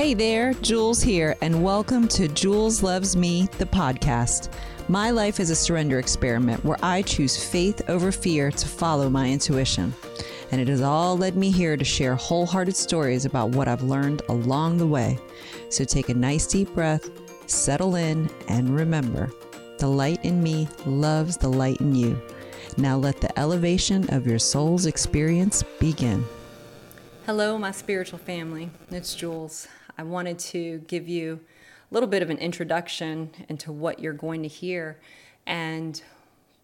Hey there, Jules here, and welcome to Jules Loves Me, the podcast. My life is a surrender experiment where I choose faith over fear to follow my intuition. And it has all led me here to share wholehearted stories about what I've learned along the way. So take a nice deep breath, settle in, and remember the light in me loves the light in you. Now let the elevation of your soul's experience begin. Hello, my spiritual family. It's Jules. I wanted to give you a little bit of an introduction into what you're going to hear. And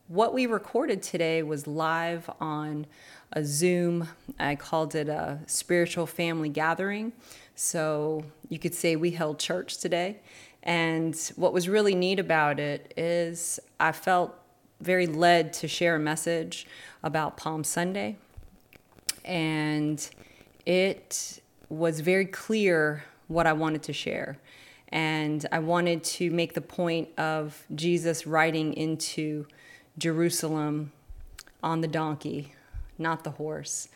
what we recorded today was live on a Zoom. I called it a spiritual family gathering. So you could say we held church today. And what was really neat about it is I felt very led to share a message about Palm Sunday. And it was very clear what I wanted to share. And I wanted to make the point of Jesus riding into Jerusalem on the donkey, not the horse,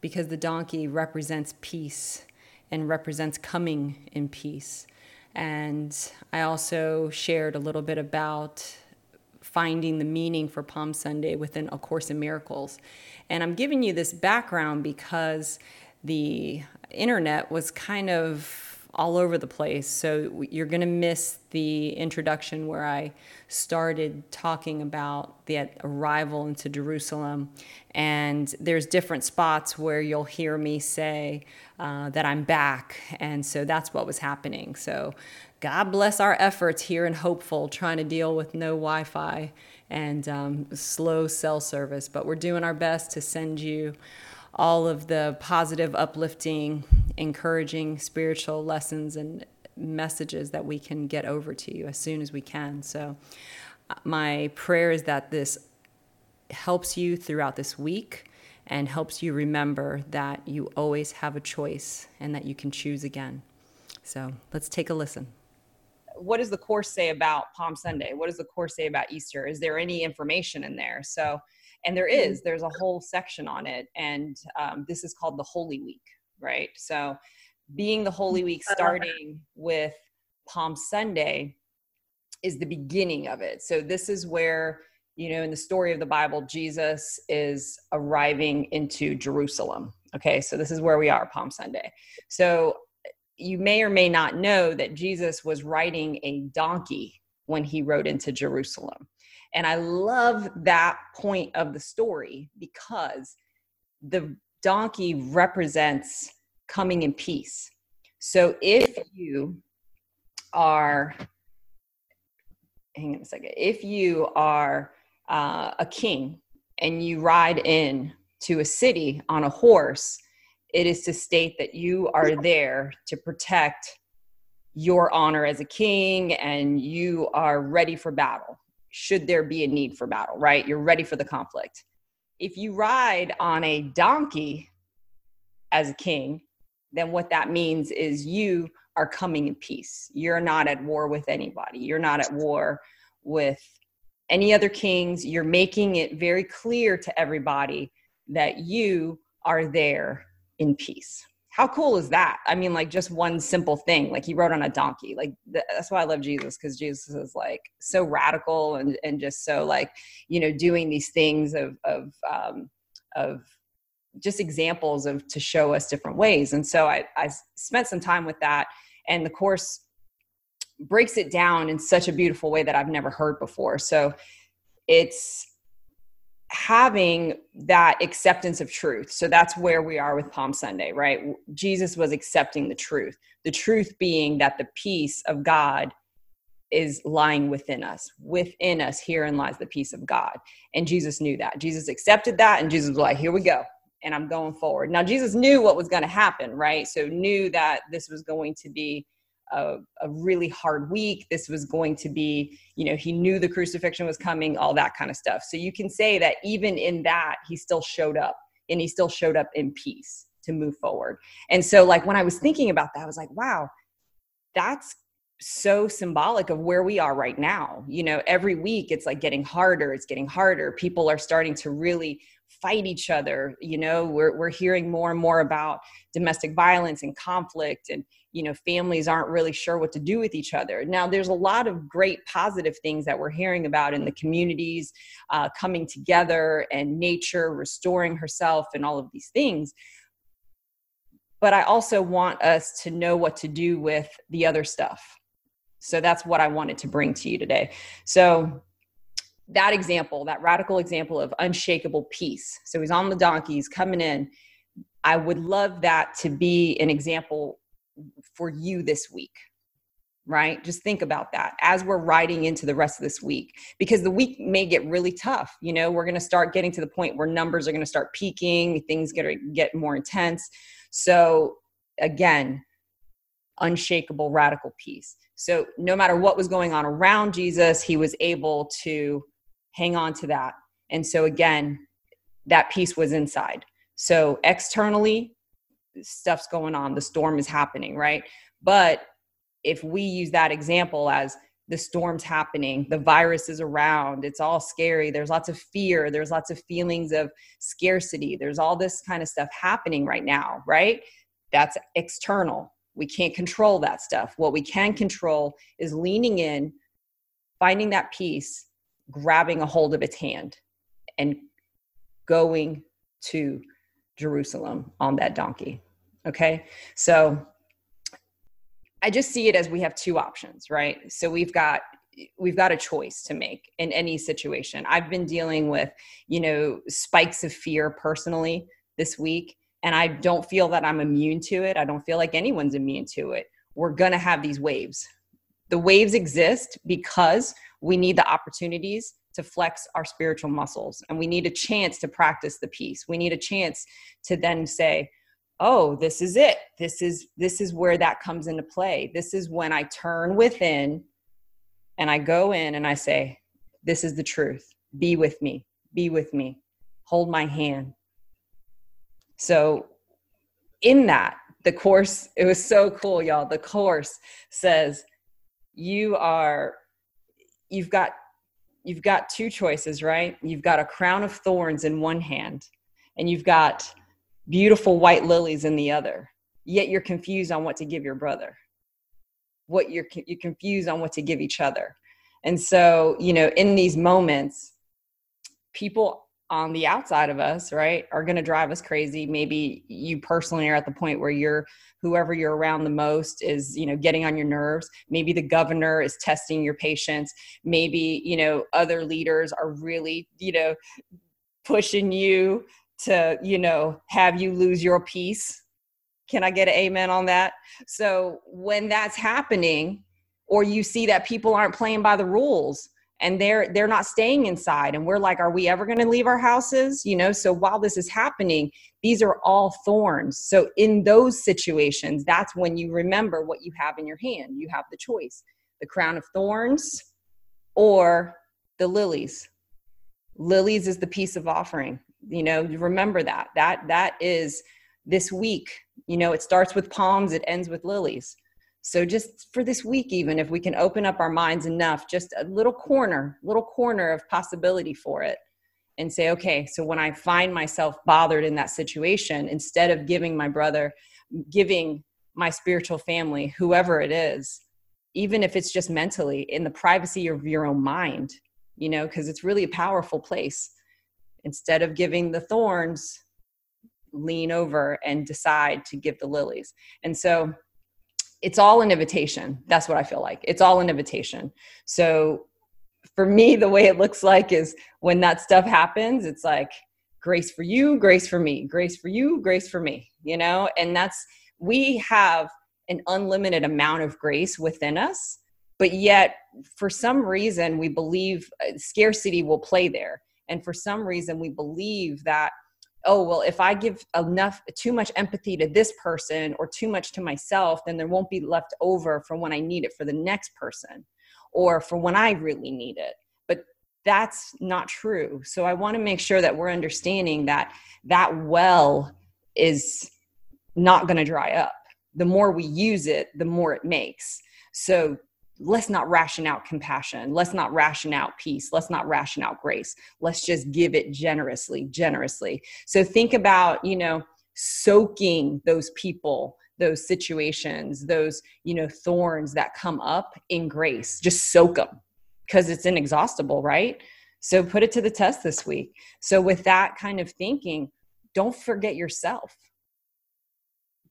because the donkey represents peace and represents coming in peace. And I also shared a little bit about finding the meaning for Palm Sunday within A Course in Miracles. And I'm giving you this background because the internet was kind of all over the place. So you're going to miss the introduction where I started talking about the arrival into Jerusalem. And there's different spots where you'll hear me say uh, that I'm back. And so that's what was happening. So God bless our efforts here in Hopeful, trying to deal with no Wi Fi and um, slow cell service. But we're doing our best to send you all of the positive, uplifting, encouraging spiritual lessons and messages that we can get over to you as soon as we can. So, my prayer is that this helps you throughout this week and helps you remember that you always have a choice and that you can choose again. So, let's take a listen. What does the Course say about Palm Sunday? What does the Course say about Easter? Is there any information in there? So, and there mm-hmm. there's a whole section on it and um, this is called the holy week right? So being the holy week starting with palm sunday is the beginning of it. So this is where you know in the story of the bible jesus is arriving into jerusalem okay? So this is where we are palm sunday. So you may or may not know that jesus was riding a donkey when he rode into jerusalem and I love that point of the story because the donkey represents coming in peace. So if you are, hang on a second, if you are uh, a king and you ride in to a city on a horse, it is to state that you are there to protect your honor as a king and you are ready for battle should there be a need for battle, right? You're ready for the conflict. If you ride on a donkey as a king, then what that means is you are coming in peace. You're not at war with anybody. You're not at war with any other kings. You're making it very clear to everybody that you are there in peace how cool is that? I mean, like just one simple thing, like he rode on a donkey. Like that's why I love Jesus because Jesus is like so radical and and just so like you know doing these things of of um, of just examples of to show us different ways. And so I I spent some time with that, and the course breaks it down in such a beautiful way that I've never heard before. So it's having that acceptance of truth. So that's where we are with Palm Sunday, right? Jesus was accepting the truth. The truth being that the peace of God is lying within us. Within us, herein lies the peace of God. And Jesus knew that. Jesus accepted that, and Jesus was like, here we go. And I'm going forward. Now, Jesus knew what was going to happen, right? So, knew that this was going to be a, a, really hard week. This was going to be, you know, he knew the crucifixion was coming, all that kind of stuff. So you can say that even in that, he still showed up and he still showed up in peace to move forward. And so, like, when I was thinking about that, I was like, wow, that's so symbolic of where we are right now. You know, every week it's like getting harder, it's getting harder. People are starting to really fight each other you know we're, we're hearing more and more about domestic violence and conflict and you know families aren't really sure what to do with each other now there's a lot of great positive things that we're hearing about in the communities uh, coming together and nature restoring herself and all of these things but i also want us to know what to do with the other stuff so that's what i wanted to bring to you today so that example, that radical example of unshakable peace. So he's on the donkey, he's coming in. I would love that to be an example for you this week, right? Just think about that as we're riding into the rest of this week, because the week may get really tough. You know, we're going to start getting to the point where numbers are going to start peaking, things going to get more intense. So, again, unshakable radical peace. So, no matter what was going on around Jesus, he was able to hang on to that. And so again, that peace was inside. So externally, stuff's going on, the storm is happening, right? But if we use that example as the storm's happening, the virus is around, it's all scary, there's lots of fear, there's lots of feelings of scarcity, there's all this kind of stuff happening right now, right? That's external. We can't control that stuff. What we can control is leaning in, finding that peace, grabbing a hold of its hand and going to Jerusalem on that donkey. Okay. So I just see it as we have two options, right? So we've got we've got a choice to make in any situation. I've been dealing with, you know, spikes of fear personally this week and I don't feel that I'm immune to it. I don't feel like anyone's immune to it. We're going to have these waves. The waves exist because we need the opportunities to flex our spiritual muscles and we need a chance to practice the peace. We need a chance to then say oh this is it. This is this is where that comes into play. This is when i turn within and i go in and i say this is the truth. Be with me. Be with me. Hold my hand. So in that the course it was so cool y'all. The course says you are you've got you've got two choices right? You've got a crown of thorns in one hand and you've got beautiful white lilies in the other. Yet you're confused on what to give your brother. What you're you're confused on what to give each other. And so you know in these moments people on the outside of us, right, are going to drive us crazy. Maybe you personally are at the point where you're whoever you're around the most is, you know, getting on your nerves. Maybe the governor is testing your patience. Maybe, you know, other leaders are really, you know, pushing you to, you know, have you lose your peace. Can I get an amen on that? So when that's happening, or you see that people aren't playing by the rules, and they're they're not staying inside. And we're like are we ever going to leave our houses? You know so while this is happening these are all thorns. So in those situations that's when you remember what you have in your hand. You have the choice the crown of thorns or the lilies. Lilies is the peace of offering. You know remember that. That that is this week. You know it starts with palms it ends with lilies so just for this week, even if we can open up our minds enough, just a little corner, little corner of possibility for it and say, okay, so when I find myself bothered in that situation, instead of giving my brother, giving my spiritual family, whoever it is, even if it's just mentally in the privacy of your own mind, you know, because it's really a powerful place. Instead of giving the thorns, lean over and decide to give the lilies. And so it's all an invitation. That's what I feel like. It's all an invitation. So for me, the way it looks like is when that stuff happens, it's like grace for you, grace for me, grace for you, grace for me, you know? And that's, we have an unlimited amount of grace within us, but yet for some reason we believe uh, scarcity will play there. And for some reason we believe that oh well if i give enough too much empathy to this person or too much to myself then there won't be left over for when i need it for the next person or for when i really need it. But that's not true. So i want to make sure that we're understanding that that well is not going to dry up. The more we use it the more it makes. So let's not ration out compassion. Let's not ration out peace. Let's not ration out grace. Let's just give it generously, generously. So think about, you know, soaking those people those situations those you know thorns that come up in grace just soak them because it's inexhaustible right so put it to the test this week so with that kind of thinking don't forget yourself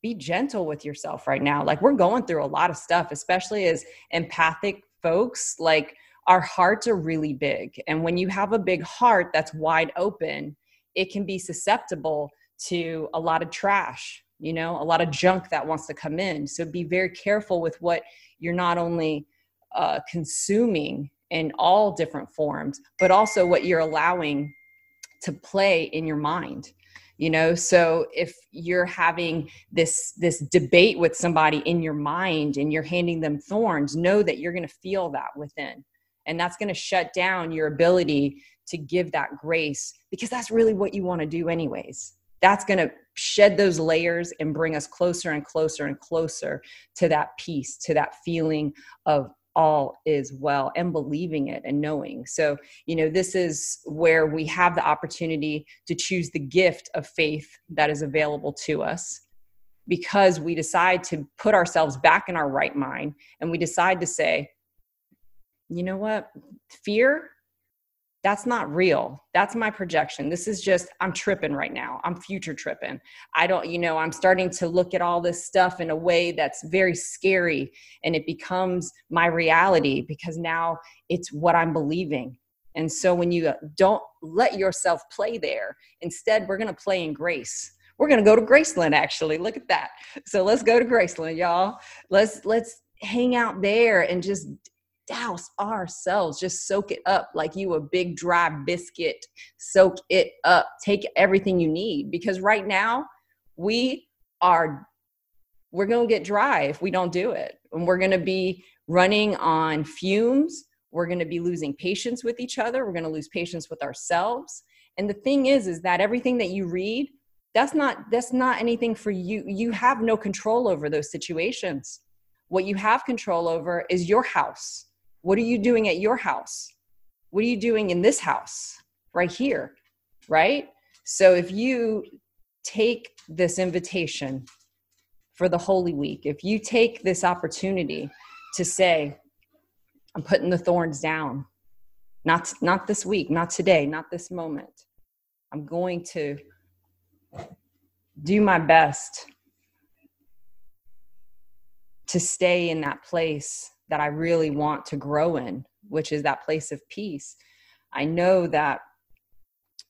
be gentle with yourself right now. Like we're going through a lot of stuff especially as empathic folks like our hearts are really big. And when you have a big heart that's wide open it can be susceptible to a lot of trash, you know, a lot of junk that wants to come in. So be very careful with what you're not only uh, consuming in all different forms, but also what you're allowing to play in your mind you know? So if you're having this this debate with somebody in your mind and you're handing them thorns know that you're going to feel that within. And that's going to shut down your ability to give that grace because that's really what you want to do anyways. That's going to shed those layers and bring us closer and closer and closer to that peace, to that feeling of all is well and believing it and knowing. So, you know, this is where we have the opportunity to choose the gift of faith that is available to us because we decide to put ourselves back in our right mind and we decide to say, you know what? Fear that's not real. That's my projection. This is just, I'm tripping right now. I'm future tripping. I don't, you know, I'm starting to look at all this stuff in a way that's very scary and it becomes my reality because now it's what I'm believing. And so when you uh, don't let yourself play there, instead, we're going to play in grace. We're going to go to Graceland actually. Look at that. So let's go to Graceland, y'all. Let's let's hang out there and just douse ourselves just soak it up like you a big dry biscuit. Soak it up. Take everything you need because right now we are we're going to get dry if we don't do it. And we're going to be running on fumes. We're going to be losing patience with each other. We're going to lose patience with ourselves. And the thing is is that everything that you read that's not that's not anything for you. You have no control over those situations. What you have control over is your house what are you doing at your house? What are you doing in this house right here? Right? So if you take this invitation for the Holy Week, if you take this opportunity to say, I'm putting the thorns down, not, not this week, not today, not this moment. I'm going to do my best to stay in that place that I really want to grow in, which is that place of peace, I know that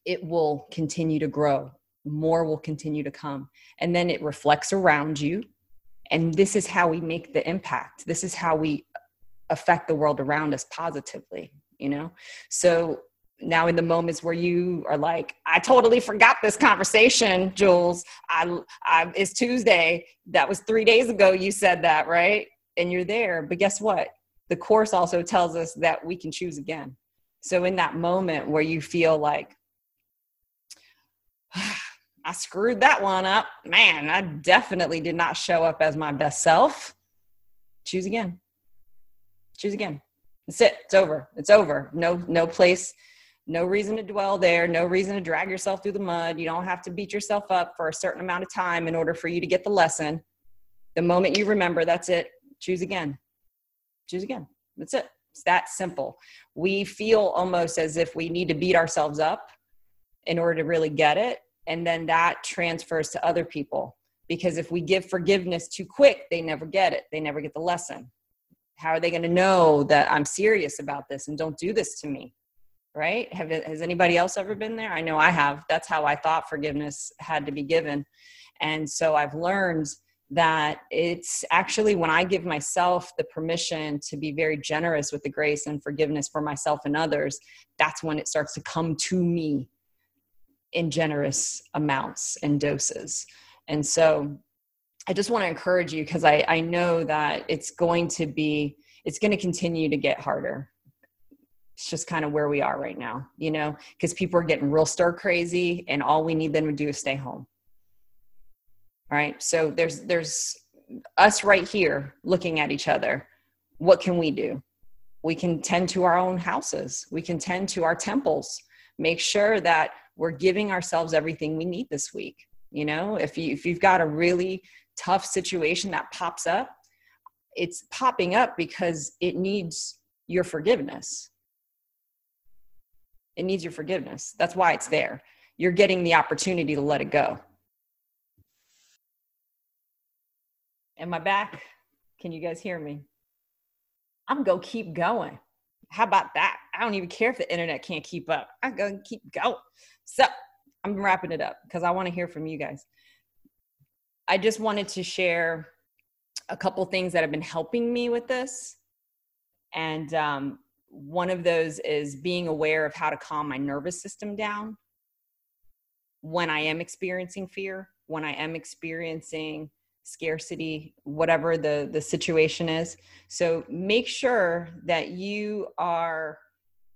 it will continue to grow. More will continue to come. And then it reflects around you. And this is how we make the impact. This is how we affect the world around us positively, you know? So now in the moments where you are like i totally forgot this conversation jules I, I it's tuesday that was three days ago you said that right and you're there. But guess what? The course also tells us that we can choose again. So in that moment where you feel like, I screwed that one up, man, I definitely did not show up as my best self. Choose again. Choose again. That's it. It's over. It's over. No, no place, no reason to dwell there, no reason to drag yourself through the mud. You don't have to beat yourself up for a certain amount of time in order for you to get the lesson. The moment you remember, that's it choose again. Choose again. That's it. It's that simple. We feel almost as if we need to beat ourselves up in order to really get it and then that transfers to other people. Because if we give forgiveness too quick they never get it. They never get the lesson. How are they going to know that i'm serious about this and don't do this to me? Right? Have has anybody else ever been there? I know i have. That's how i thought forgiveness had to be given. And so i've learned that it's actually when I give myself the permission to be very generous with the grace and forgiveness for myself and others, that's when it starts to come to me in generous amounts and doses. And so I just want to encourage you because I, I know that it's going to be, it's going to continue to get harder. It's just kind of where we are right now, you know, because people are getting real stir crazy and all we need them to do is stay home right so there's there's us right here looking at each other what can we do? We can tend to our own houses, we can tend to our temples, make sure that we're giving ourselves everything we need this week. You know, if you if you've got a really tough situation that pops up, it's popping up because it needs your forgiveness. It needs your forgiveness. That's why it's there. You're getting the opportunity to let it go. Am I back? Can you guys hear me? I'm gonna keep going. How about that? I don't even care if the internet can't keep up. I'm gonna keep going. So I'm wrapping it up because I want to hear from you guys. I just wanted to share a couple things that have been helping me with this. And um, one of those is being aware of how to calm my nervous system down when I am experiencing fear, when I am experiencing scarcity whatever the the situation is. So make sure that you are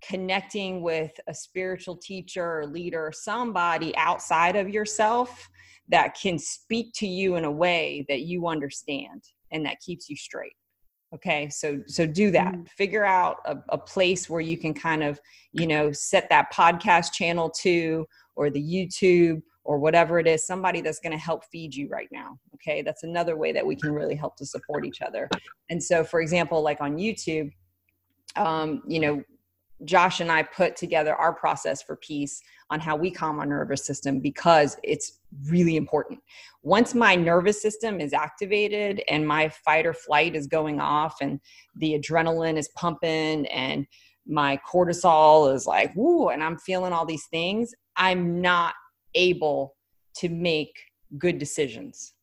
connecting with a spiritual teacher or leader somebody outside of yourself that can speak to you in a way that you understand and that keeps you straight. Okay? So so do that. Mm-hmm. figure out a, a place where you can kind of you know set that podcast channel to or the youtube or whatever it is somebody that's going to help feed you right now okay? That's another way that we can really help to support each other. And so for example like on youtube um, you know josh and i put together our process for peace on how we calm our nervous system because it's really important. Once my nervous system is activated and my fight or flight is going off and the adrenaline is pumping and my cortisol is like woo and i'm feeling all these things i'm not able to make good decisions.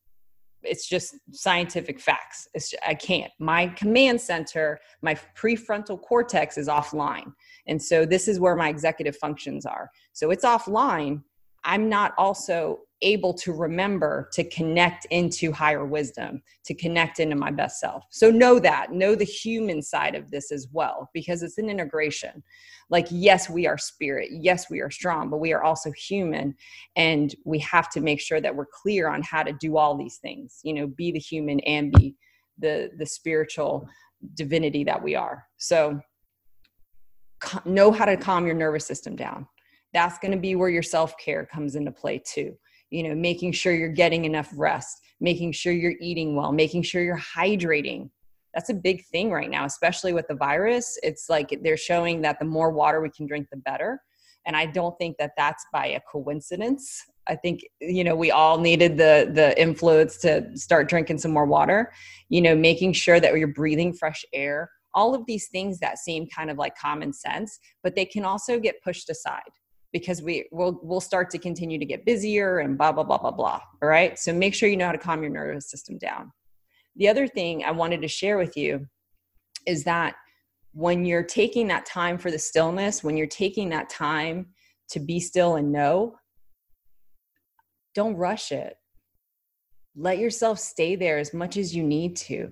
It's just scientific facts. It's, i can't. My command center my prefrontal cortex is offline. And so this is where my executive functions are. So it's offline. I'm not also able to remember to connect into higher wisdom, to connect into my best self. So know that, know the human side of this as well, because it's an integration. Like, yes, we are spirit, yes, we are strong, but we are also human. And we have to make sure that we're clear on how to do all these things, you know, be the human and be the the spiritual divinity that we are. So know how to calm your nervous system down. That's going to be where your self care comes into play too you know making sure you're getting enough rest making sure you're eating well making sure you're hydrating. That's a big thing right now especially with the virus. It's like they're showing that the more water we can drink the better. And i don't think that that's by a coincidence. I think you know we all needed the the influence to start drinking some more water. You know making sure that you're breathing fresh air. All of these things that seem kind of like common sense but they can also get pushed aside because we will we'll start to continue to get busier and blah blah blah blah blah. All right? So make sure you know how to calm your nervous system down. The other thing i wanted to share with you is that when you're taking that time for the stillness when you're taking that time to be still and know don't rush it. Let yourself stay there as much as you need to.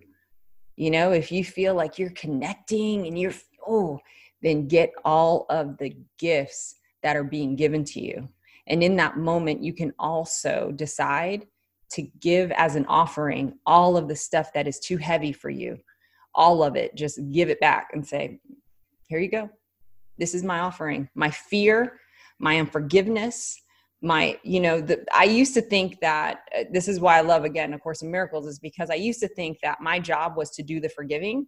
You know if you feel like you're connecting and you're oh then get all of the gifts that are being given to you. And in that moment, you can also decide to give as an offering all of the stuff that is too heavy for you. All of it, just give it back and say, Here you go. This is my offering. My fear, my unforgiveness, my, you know, the, I used to think that uh, this is why I love, again, A Course in Miracles, is because I used to think that my job was to do the forgiving.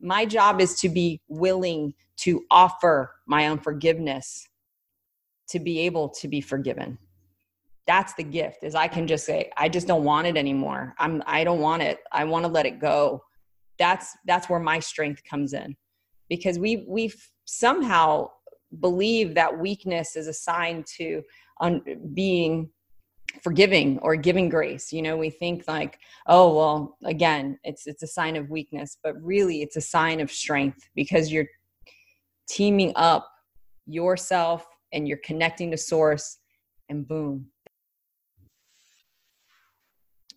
My job is to be willing to offer my unforgiveness to be able to be forgiven. That's the gift is i can just say i just don't want it anymore. I'm i don't want it. I want to let it go. That's that's where my strength comes in. Because we we somehow believe that weakness is a sign to un, being forgiving or giving grace. You know we think like oh well again it's it's a sign of weakness but really it's a sign of strength because you're teaming up yourself and you're connecting to source and boom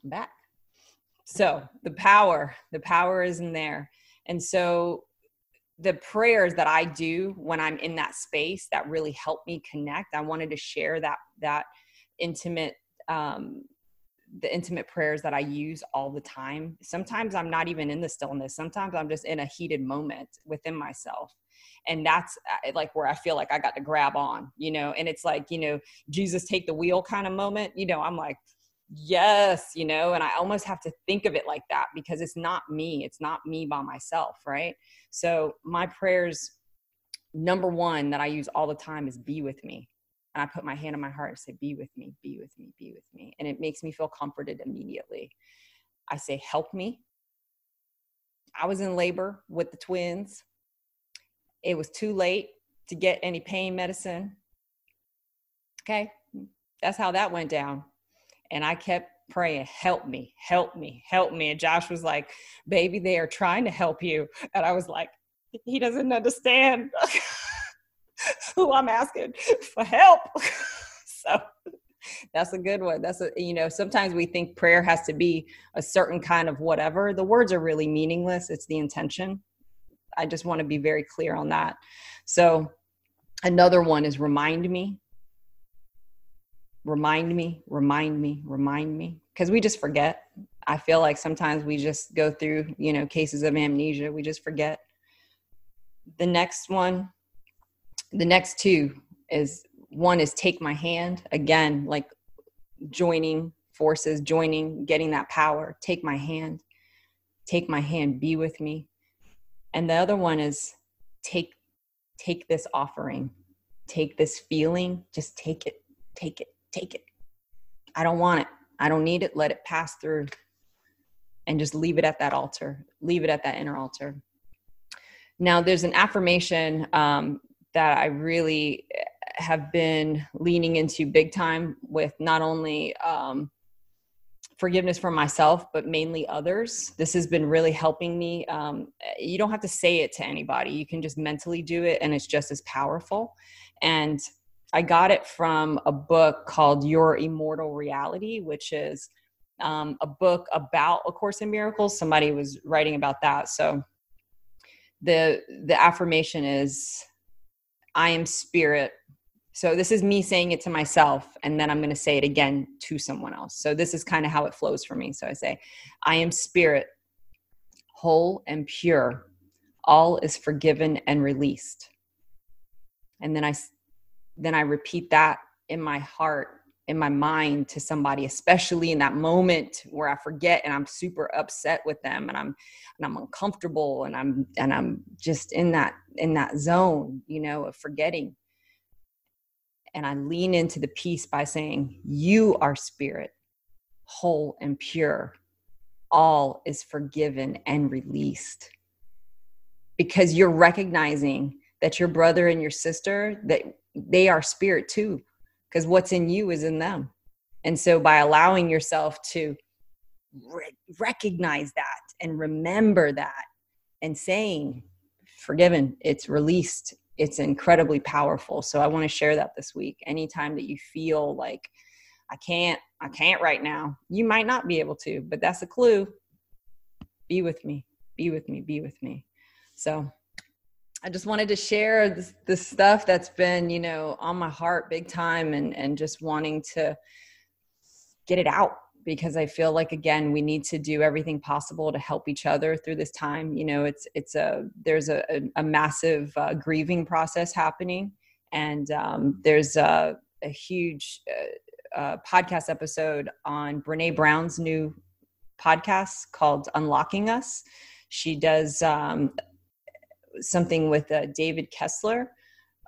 I'm back so the power the power is in there and so the prayers that i do when i'm in that space that really help me connect i wanted to share that that intimate um, the intimate prayers that I use all the time. Sometimes I'm not even in the stillness. Sometimes I'm just in a heated moment within myself. And that's uh, like where I feel like I got to grab on, you know, and it's like, you know, Jesus take the wheel kind of moment. You know, I'm like, yes, you know, and I almost have to think of it like that because it's not me. It's not me by myself, right? So my prayers, number one that I use all the time is be with me and I put my hand on my heart and say, Be with me, be with me, be with me. And it makes me feel comforted immediately. I say, Help me. I was in labor with the twins. It was too late to get any pain medicine. Okay, that's how that went down. And I kept praying, Help me, help me, help me. And Josh was like, Baby, they are trying to help you. And I was like, He doesn't understand. who I'm asking for help. so that's a good one. That's a, you know, sometimes we think prayer has to be a certain kind of whatever. The words are really meaningless, it's the intention. I just want to be very clear on that. So, another one is remind me. Remind me, remind me, remind me. Because we just forget. I feel like sometimes we just go through, you know, cases of amnesia. We just forget. The next one the next two is one is take my hand again like joining forces joining getting that power take my hand take my hand be with me and the other one is take take this offering take this feeling just take it take it take it. I don't want it. I don't need it. Let it pass through and just leave it at that altar leave it at that inner altar. Now there's an affirmation um, that I really have been leaning into big time with not only um, forgiveness for myself, but mainly others. This has been really helping me. Um, you don't have to say it to anybody, you can just mentally do it, and it's just as powerful. And I got it from a book called Your Immortal Reality, which is um, a book about A Course in Miracles. Somebody was writing about that. So the the affirmation is I am spirit. So this is me saying it to myself, and then I'm going to say it again to someone else. So this is kind of how it flows for me. So I say, I am spirit, whole and pure. All is forgiven and released. And then I, then I repeat that in my heart in my mind to somebody especially in that moment where i forget and i'm super upset with them and i'm and i'm uncomfortable and i'm and i'm just in that in that zone you know of forgetting and i lean into the peace by saying you are spirit whole and pure all is forgiven and released because you're recognizing that your brother and your sister that they are spirit too because what's in you is in them. And so by allowing yourself to re- recognize that and remember that and saying, forgiven, it's released, it's incredibly powerful. So I want to share that this week. Anytime that you feel like, I can't, I can't right now, you might not be able to, but that's a clue. Be with me, be with me, be with me. So I just wanted to share this, this, stuff that's been, you know, on my heart big time and, and just wanting to get it out because I feel like again we need to do everything possible to help each other through this time. You know, it's it's a there's a, a, a massive uh, grieving process happening, and um, there's a, a huge uh, uh, podcast episode on Brene Brown's new podcast called Unlocking Us. She does um, something with uh, David Kessler,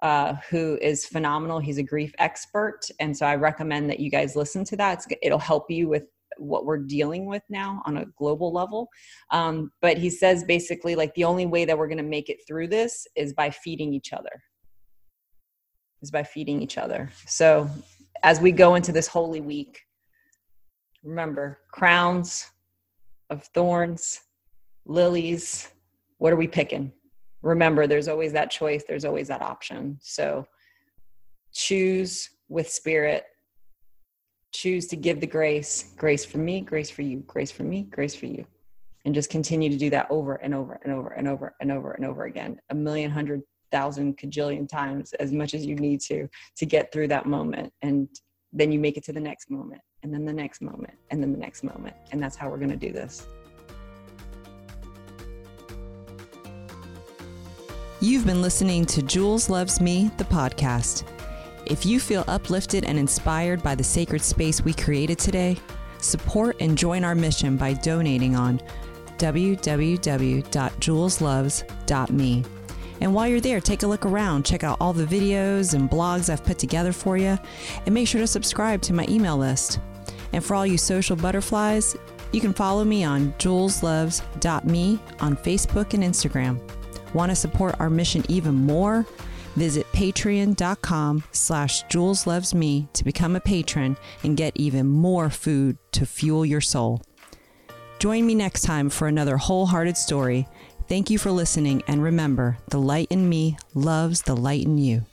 uh, who is phenomenal. He's a grief expert. And so I recommend that you guys listen to that. It's, it'll help you with what we're dealing with now on a global level. Um, but he says basically, like, the only way that we're going to make it through this is by feeding each other. Is by feeding each other. So as we go into this holy week, remember crowns of thorns, lilies. What are we picking? Remember there's always that choice there's always that option so choose with spirit choose to give the grace grace for me grace for you grace for me grace for you and just continue to do that over and over and over and over and over and over again a million hundred thousand cajillion times as much as you need to to get through that moment and then you make it to the next moment and then the next moment, and then the next moment. And that's how we're going to do this. You've been listening to Jules Loves Me, the podcast. If you feel uplifted and inspired by the sacred space we created today, support and join our mission by donating on www.julesloves.me. And while you're there, take a look around, check out all the videos and blogs I've put together for you, and make sure to subscribe to my email list. And for all you social butterflies, you can follow me on julesloves.me on Facebook and Instagram. Want to support our mission even more? Visit patreon.com slash juleslovesme to become a patron and get even more food to fuel your soul. Join me next time for another wholehearted story. Thank you for listening, and remember, the light in me loves the light in you.